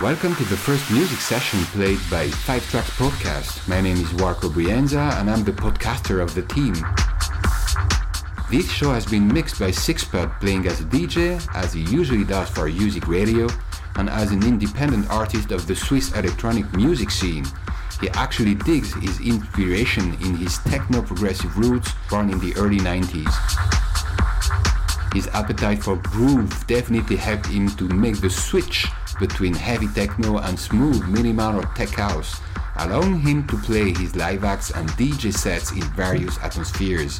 Welcome to the first music session played by Five Tracks Podcast. My name is Warco Brienza and I'm the podcaster of the team. This show has been mixed by Sixpud playing as a DJ, as he usually does for Music Radio, and as an independent artist of the Swiss electronic music scene. He actually digs his inspiration in his techno-progressive roots born in the early 90s. His appetite for groove definitely helped him to make the switch between heavy techno and smooth minimal or tech house, allowing him to play his live acts and DJ sets in various atmospheres.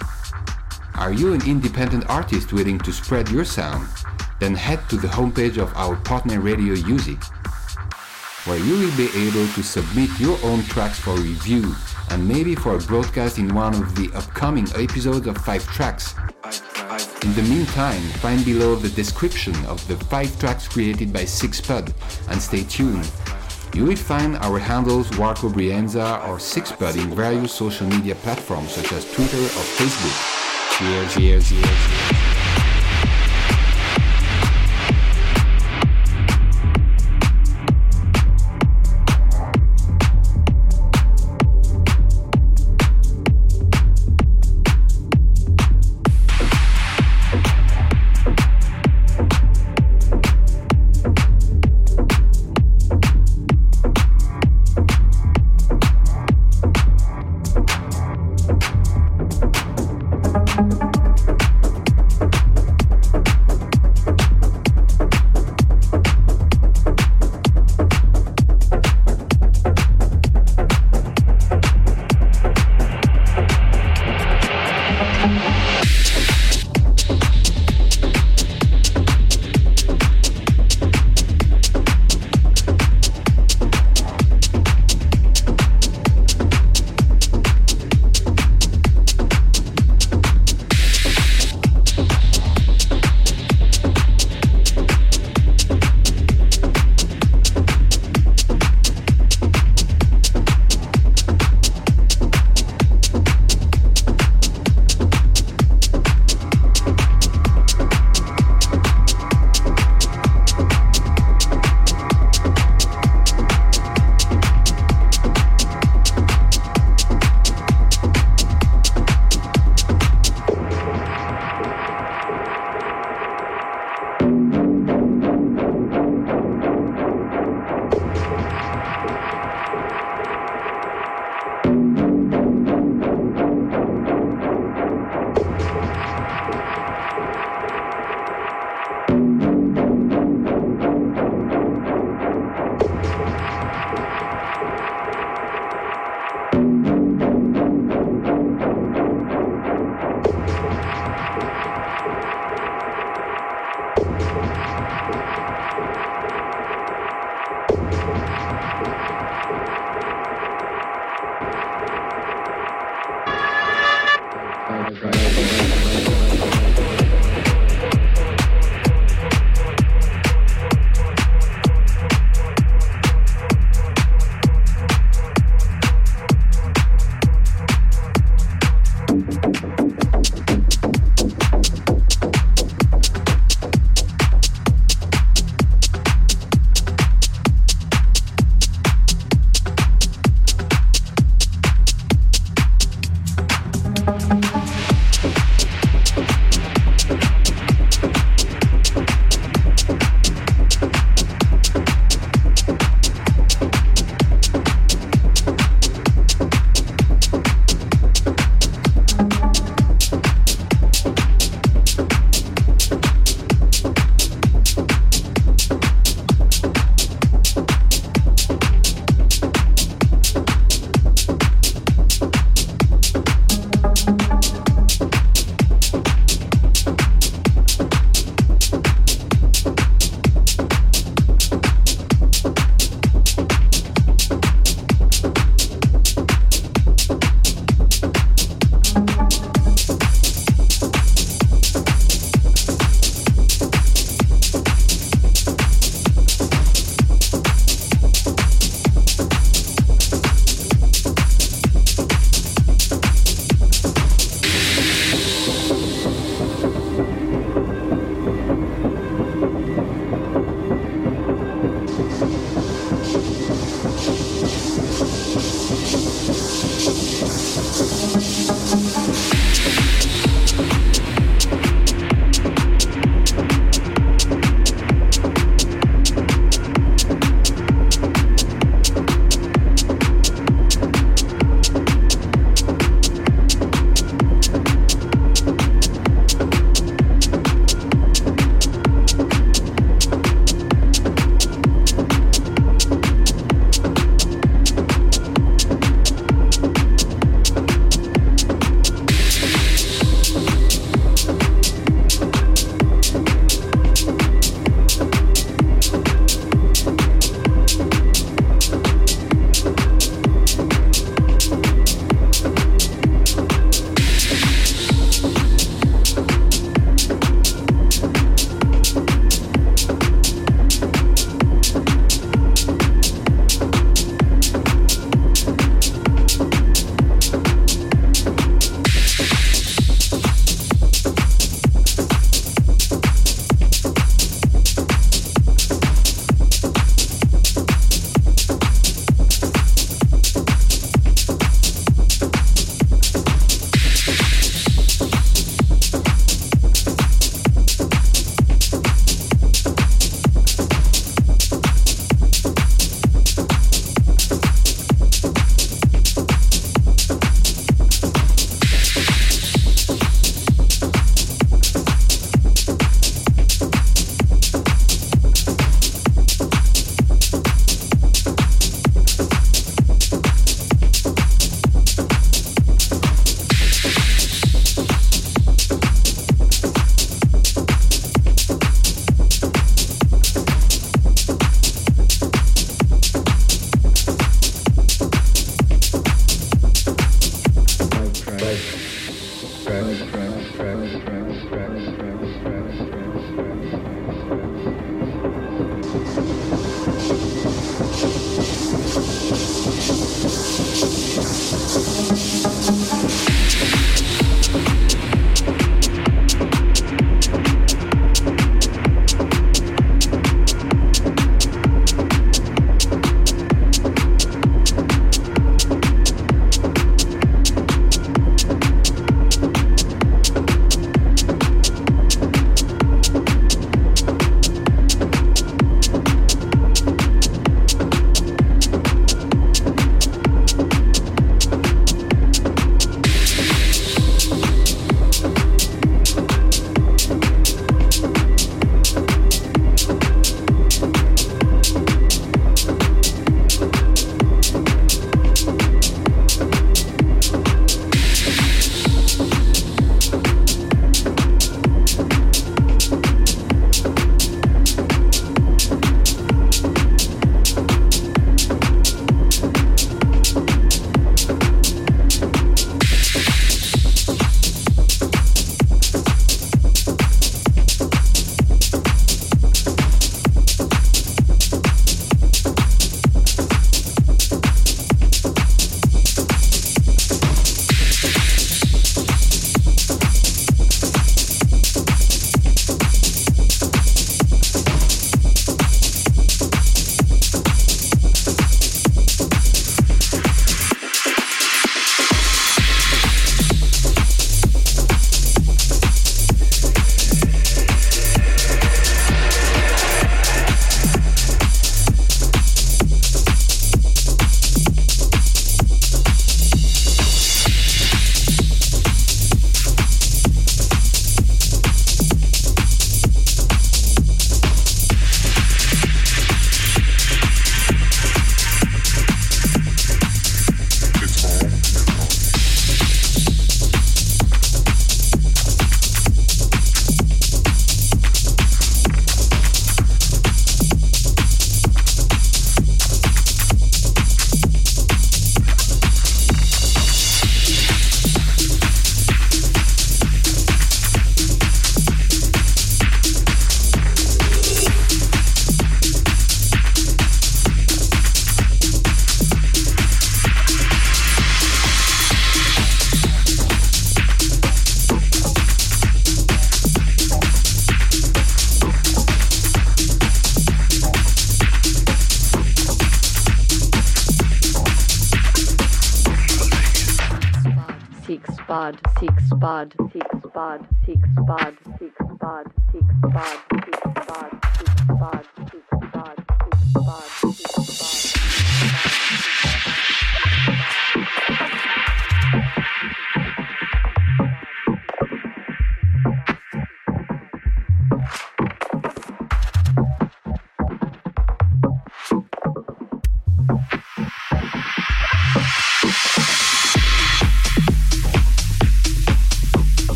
Are you an independent artist willing to spread your sound? Then head to the homepage of our partner Radio Music, where you will be able to submit your own tracks for review and maybe for a broadcast in one of the upcoming episodes of 5 Tracks. In the meantime, find below the description of the 5 tracks created by Sixpud and stay tuned. You will find our handles Warco Brienza or Sixpud in various social media platforms such as Twitter or Facebook. yeah, yeah, yeah.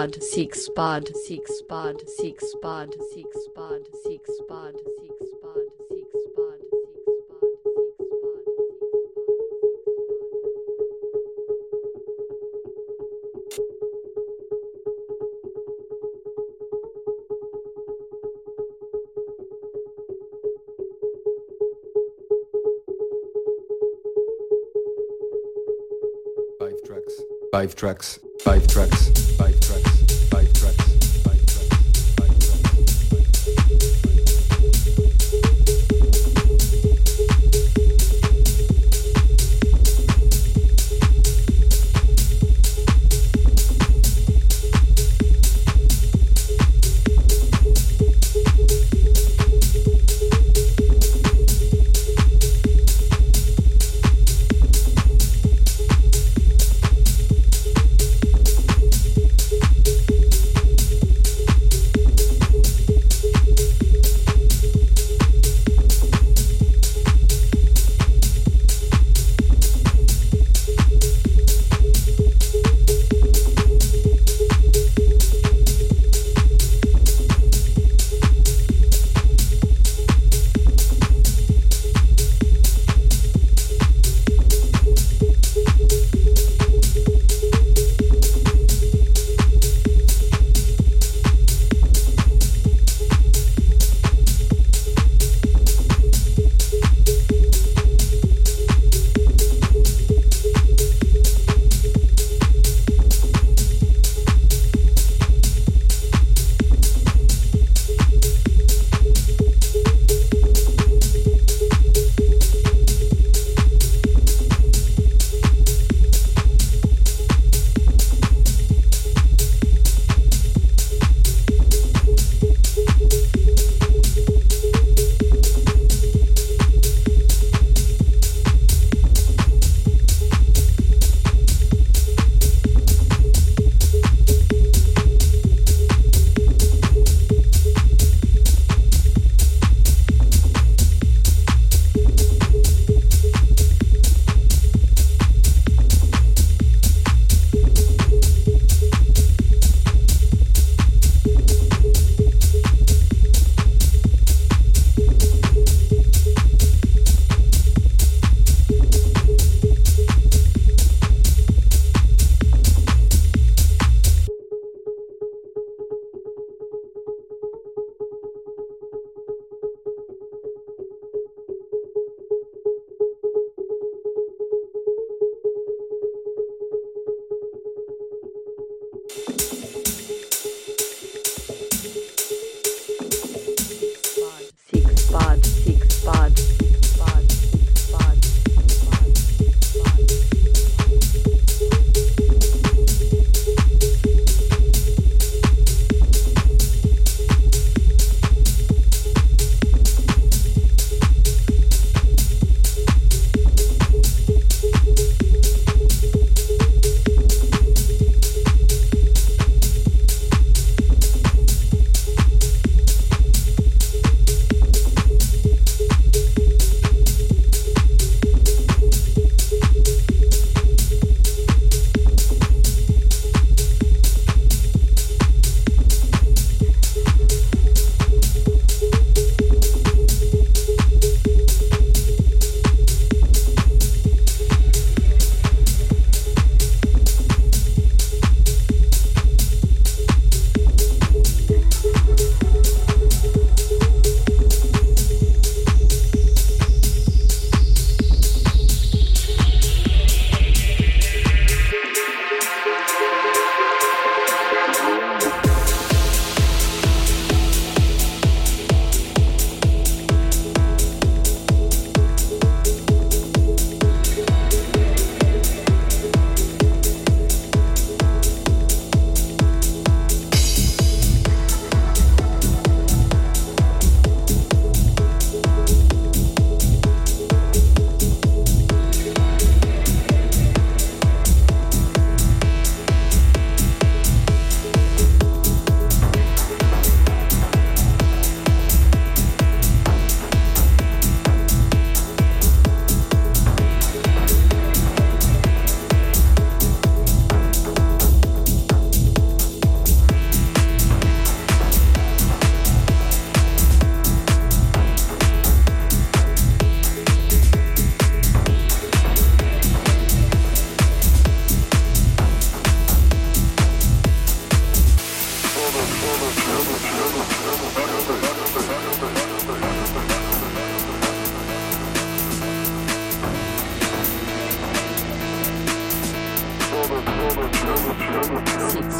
Bud, six bud, six bud, six bud, six bud, six bud, six bud, six bud. Five tracks. Five tracks. Five tracks. Five tracks.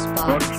Spot.